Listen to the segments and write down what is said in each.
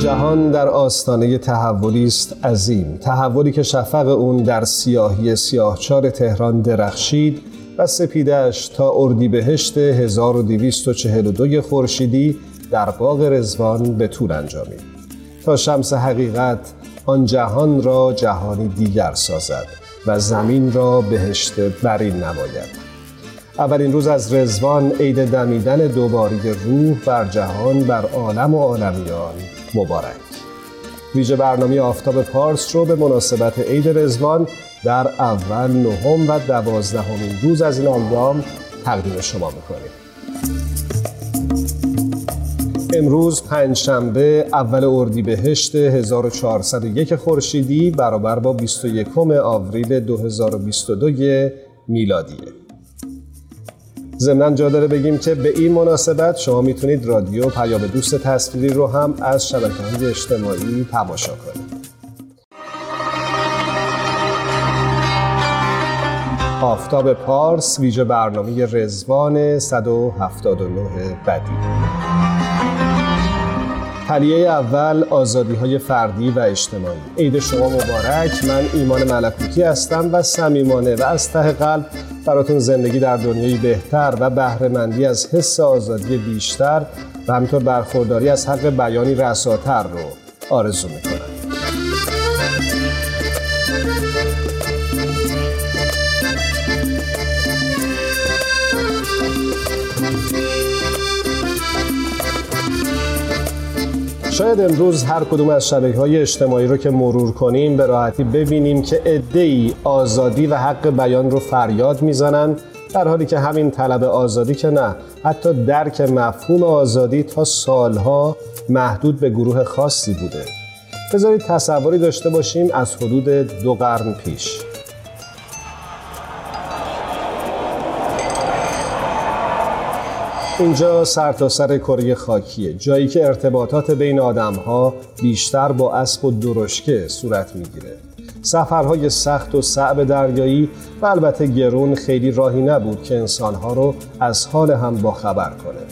جهان در آستانه تحولی است عظیم. تحولی که شفق اون در سیاهی سیاهچار تهران درخشید و سپیدش تا اردیبهشت 1242 خورشیدی در باغ رزوان به طول انجامید. تا شمس حقیقت آن جهان را جهانی دیگر سازد و زمین را بهشت برین نماید. اولین روز از رزوان عید دمیدن دوباری روح بر جهان بر عالم و عالمیان مبارک. ویژه برنامه آفتاب پارس رو به مناسبت عید رزوان در اول نهم و دوازدهمین روز از این تقدیم شما می‌کنیم. امروز پنجشنبه اول اردیبهشت 1401 خورشیدی برابر با 21 آوریل 2022 میلادیه. ضمنا جا داره بگیم که به این مناسبت شما می‌تونید رادیو پیام دوست تصویری رو هم از شبکه های اجتماعی تماشا کنید. آفتاب پارس ویژه برنامه رزوان 179 بدی. تلیه اول آزادی های فردی و اجتماعی. عید شما مبارک. من ایمان ملکوتی هستم و صمیمانه و از ته قلب براتون زندگی در دنیایی بهتر و بهرهمندی از حس آزادی بیشتر و همینطور برخورداری از حق بیانی رساتر رو آرزو می‌کنم. شاید امروز هر کدوم از شبکه های اجتماعی رو که مرور کنیم به راحتی ببینیم که ای آزادی و حق بیان رو فریاد می‌زنن در حالی که همین طلب آزادی که نه حتی درک مفهوم آزادی تا سالها محدود به گروه خاصی بوده. بذارید تصوری داشته باشیم از حدود دو قرن پیش. اینجا سرتاسر سر کره خاکیه جایی که ارتباطات بین ها بیشتر با اسب و درشکه صورت می‌گیره. سفرهای سخت و صعب دریایی و البته گرون خیلی راهی نبود که انسانها رو از حال هم با خبر کنه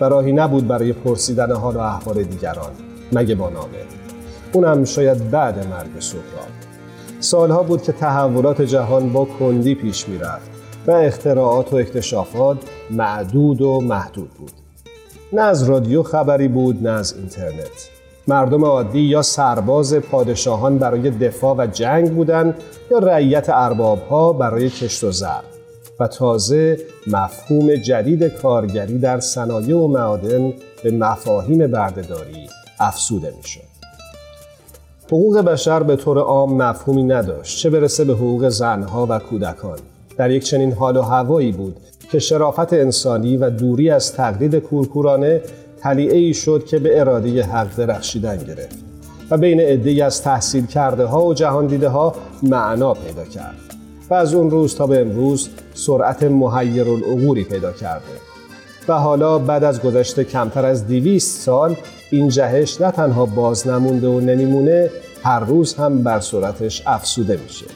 و راهی نبود برای پرسیدن حال و احوال دیگران مگه با نامه. اونم شاید بعد مرگ سهراب. سالها بود که تحولات جهان با کندی پیش می‌رفت. و اختراعات و اکتشافات معدود و محدود بود. نه از رادیو خبری بود نه از اینترنت. مردم عادی یا سرباز پادشاهان برای دفاع و جنگ بودند یا رعیت اربابها برای کشت و زر. و تازه مفهوم جدید کارگری در صنایع و معادن به مفاهیم بردهداری افسوده می‌شد. حقوق بشر به طور عام مفهومی نداشت چه برسه به حقوق زنها و کودکان. در یک چنین حال و هوایی بود که شرافت انسانی و دوری از تقلید کورکورانه تلیعه ای شد که به اراده حق درخشیدن گرفت و بین عدهای از تحصیل کرده ها و جهان دیده ها معنا پیدا کرد و از اون روز تا به امروز سرعت محیر العقوری پیدا کرده و حالا بعد از گذشته کمتر از دیویست سال این جهش نه تنها باز نمونده و نمیمونه هر روز هم بر سرعتش افسوده میشه.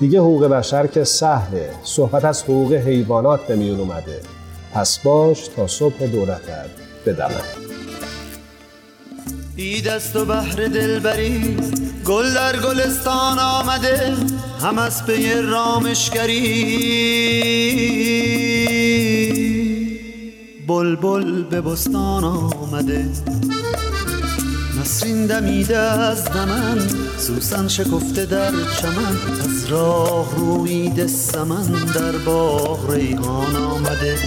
دیگه حقوق بشر که سهله. صحبت از حقوق حیوانات به میون اومده. پس باش تا صبح دولتت بدمه. دید است و بحر دلبری گل در گلستان آمده. هم از پی رامشگری. بلبل به بستان آمده. نسرین دمیده از دمن. سوسن شکفته در چمن. از راه رویده سمن. در باغ ریحان آمده.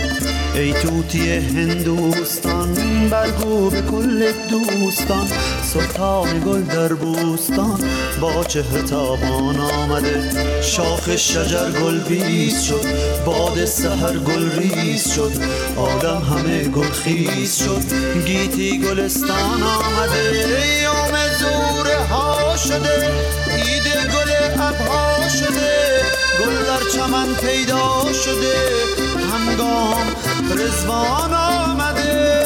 ای توتی هندوستان برگو به کل دوستان. سلطان گل در بوستان. با چهره تابان آمده. شاخ شجر گل بیز شد. باد سهر گل ریز شد. آدم همه گل خیز شد. گیتی گلستان آمده. ایام زور ها شده. ایده گل ابها شده. گل در چمن پیدا شده. همگام رزوان آمده.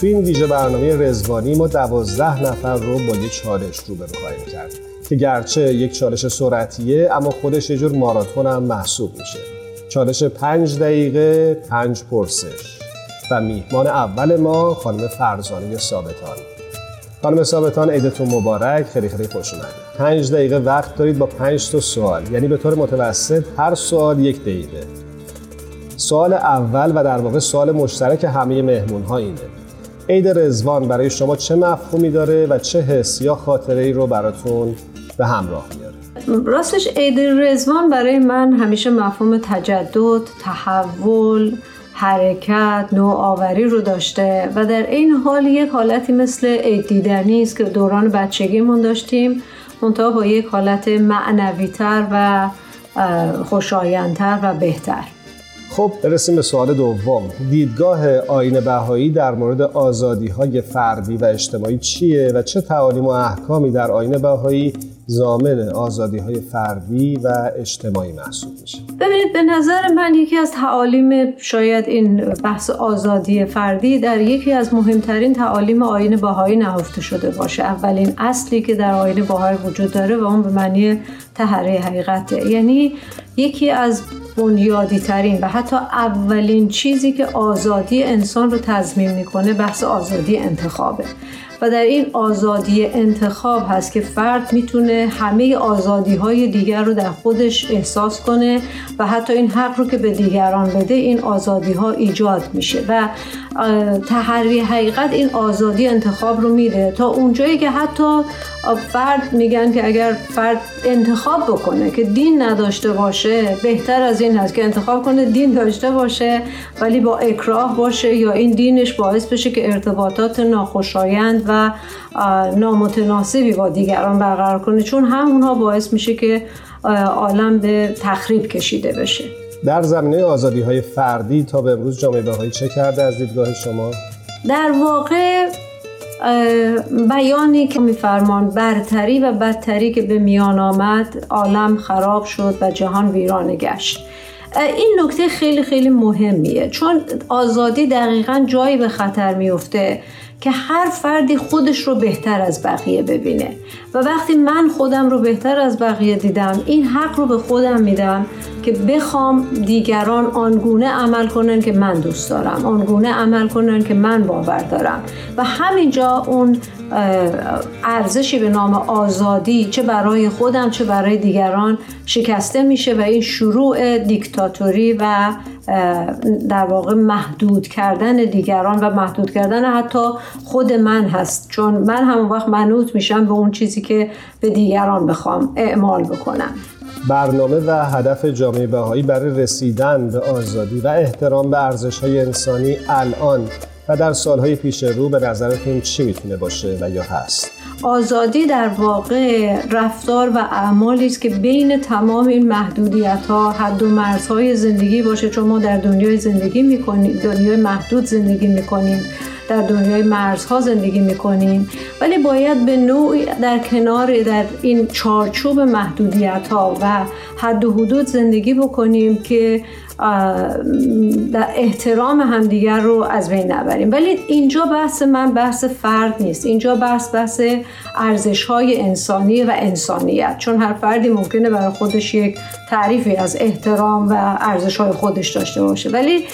تو این ویژه برنامه رزوانی ما دوازده نفر رو با یه چالش رو به خواهیم کرد که گرچه یک چالش سرعتیه اما خودش یه جور ماراتون هم محسوب میشه. چالش پنج دقیقه پنج پرسش. و میهمان اول ما خانم فرزانه ثابتان. خانم ثابتان عیدتون مبارک. خیلی خیلی خوش اومدید. پنج دقیقه وقت دارید با پنج تا سوال. یعنی به طور متوسط هر سوال یک دقیقه. سوال اول و در واقع سوال مشترک همه مهمون ها اینه. عید رزوان برای شما چه مفهومی داره و چه حس یا خاطره ای رو براتون به همراه میاره؟ راستش عید رزوان برای من همیشه مفهوم تجدد تحول حرکت نوآوری رو داشته و در این حال یک حالتی مثل عید دیدنی است که دوران بچگیمون داشتیم. منتها با یک حالت معنویتر و خوشایندتر و بهتر. خب برسیم به سوال دوم. دیدگاه آین بهایی در مورد آزادی های فردی و اجتماعی چیه و چه تعالیم و احکامی در آین بهایی زامن آزادی های فردی و اجتماعی محسوب میشه؟ ببینید به نظر من یکی از تعالیم شاید این بحث آزادی فردی در یکی از مهمترین تعالیم آین باهایی نهفته شده باشه. اولین اصلی که در آین باهایی وجود داره و اون به معنی تحره حقیقته. یعنی یکی از بنیادی ترین و حتی اولین چیزی که آزادی انسان رو تضمین می‌کنه بحث آزادی انتخابه. و در این آزادی انتخاب هست که فرد می‌تونه همه آزادی های دیگر رو در خودش احساس کنه و حتی این حق رو که به دیگران بده این آزادی ها ایجاد میشه. و تحری حقیقت این آزادی انتخاب رو میده. تا اونجایی که حتی فرد میگن که اگر فرد انتخاب بکنه که دین نداشته باشه بهتر از این هست که انتخاب کنه دین داشته باشه ولی با اکراه باشه یا این دینش باعث بشه که ارتباطات ناخوشایند و نامتناسبی با دیگران برقرار کنه. چون همونها باعث میشه که عالم به تخریب کشیده بشه. در زمینه آزادی های فردی تا به امروز جامعه بهایی چه کرده از دیدگاه شما؟ در واقع بیانی که میفرمان برتری و بدتری که به میان آمد عالم خراب شد و جهان ویرانه گشت این نکته خیلی خیلی مهمیه چون آزادی دقیقا جایی به خطر میفته که هر فردی خودش رو بهتر از بقیه ببینه. و وقتی من خودم رو بهتر از بقیه دیدم این حق رو به خودم میدم که بخوام دیگران آنگونه عمل کنن که من دوست دارم آنگونه عمل کنن که من باور دارم. و همینجا اون ارزشی به نام آزادی چه برای خودم چه برای دیگران شکسته میشه و این شروع دیکتاتوری و در واقع محدود کردن دیگران و محدود کردن حتی خود من هست چون من همون وقت منوط میشم به اون چیزی که به دیگران بخوام اعمال بکنم برنامه و هدف جامعه بهایی برای رسیدن به آزادی و احترام به ارزش های انسانی الان و در سالهای پیش رو به نظرتون چی می‌تونه باشه و یا هست؟ آزادی در واقع رفتار و اعمالی است که بین تمام این محدودیت ها حد و مرزهای زندگی باشه. چون ما در دنیای زندگی می‌کنیم دنیای محدود زندگی می‌کنیم در دنیای مرزها زندگی می‌کنیم. ولی باید به نوعی در کنار در این چارچوب محدودیت ها و حد و حدود زندگی بکنیم که احترام همدیگر رو از بین نبریم. ولی اینجا بحث من بحث فرد نیست. اینجا بحث بحث ارزش های انسانی و انسانیت. چون هر فردی ممکنه برای خودش یک تعریفی از احترام و ارزش های خودش داشته باشه. ولی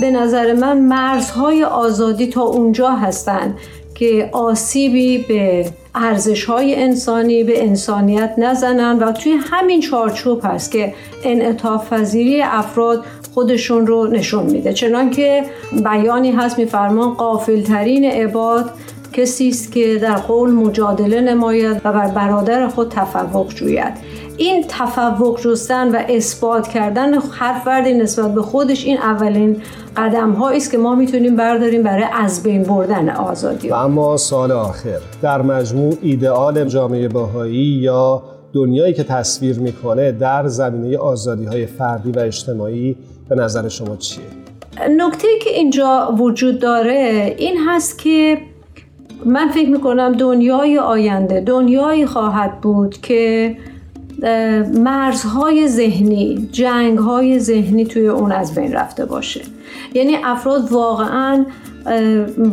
به نظر من مرزهای آزادی تا اونجا هستند که آسیبی به ارزش های انسانی به انسانیت نزنن و توی همین چارچوب هست که انعطاف پذیری افراد خودشون رو نشون میده. چنانکه بیانی هست میفرمان قافل ترین عباد کسی است که در قول مجادله نماید و بر برادر خود تفوق جوید. این تفوق جستن و اثبات کردن هر فردی نسبت به خودش این اولین قدم است که ما می‌تونیم برداریم برای از بین بردن آزادی و اما سال آخر در مجموع ایدئال جامعه باهایی یا دنیایی که تصویر می‌کنه در زمینه آزادی های فردی و اجتماعی به نظر شما چیه؟ نکته که اینجا وجود داره این هست که من فکر می‌کنم دنیای آینده دنیایی خواهد بود که مرزهای ذهنی جنگهای ذهنی توی اون از بین رفته باشه. یعنی افراد واقعا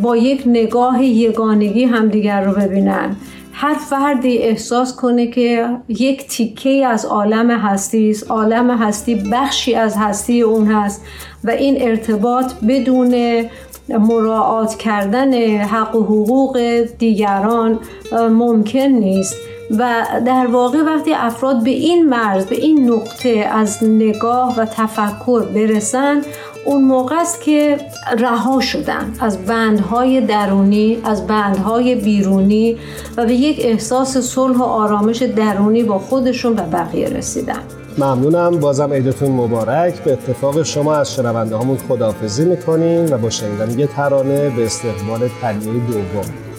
با یک نگاه یگانگی همدیگر رو ببینن. هر فردی احساس کنه که یک تیکه از عالم هستی است عالم هستی بخشی از هستی اون هست و این ارتباط بدون مراعات کردن حق و حقوق دیگران ممکن نیست. و در واقع وقتی افراد به این مرز به این نقطه از نگاه و تفکر برسن اون موقع است که رها شدن از بندهای درونی از بندهای بیرونی و به یک احساس صلح و آرامش درونی با خودشون و بقیه رسیدن. ممنونم. بازم عیدتون مبارک. به اتفاق شما از شنونده همون خداحافظی می‌کنیم و با شنیدن یه ترانه به استقبال تنیه دوم.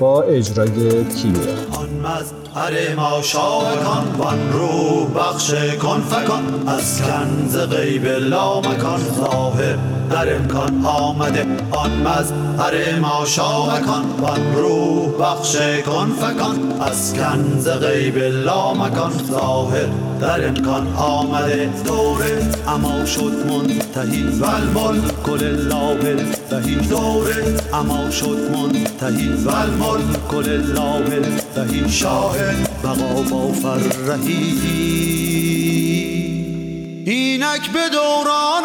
با اجرای کیمیا هر ما شاکان وان رو بخش کن فکان. از کنز غیب لا مکان ظاهر در امکان آمده. آن مظهر ما شاکان وان رو بخش کن فکان. از کنز غیب لا مکان ظاهر در امکان آمده دوره اما شد منتهی والمل کل لله بهی دوره اما شد منتهی والمل کل لله بهی شاه بقا با فرهی. اینک به دوران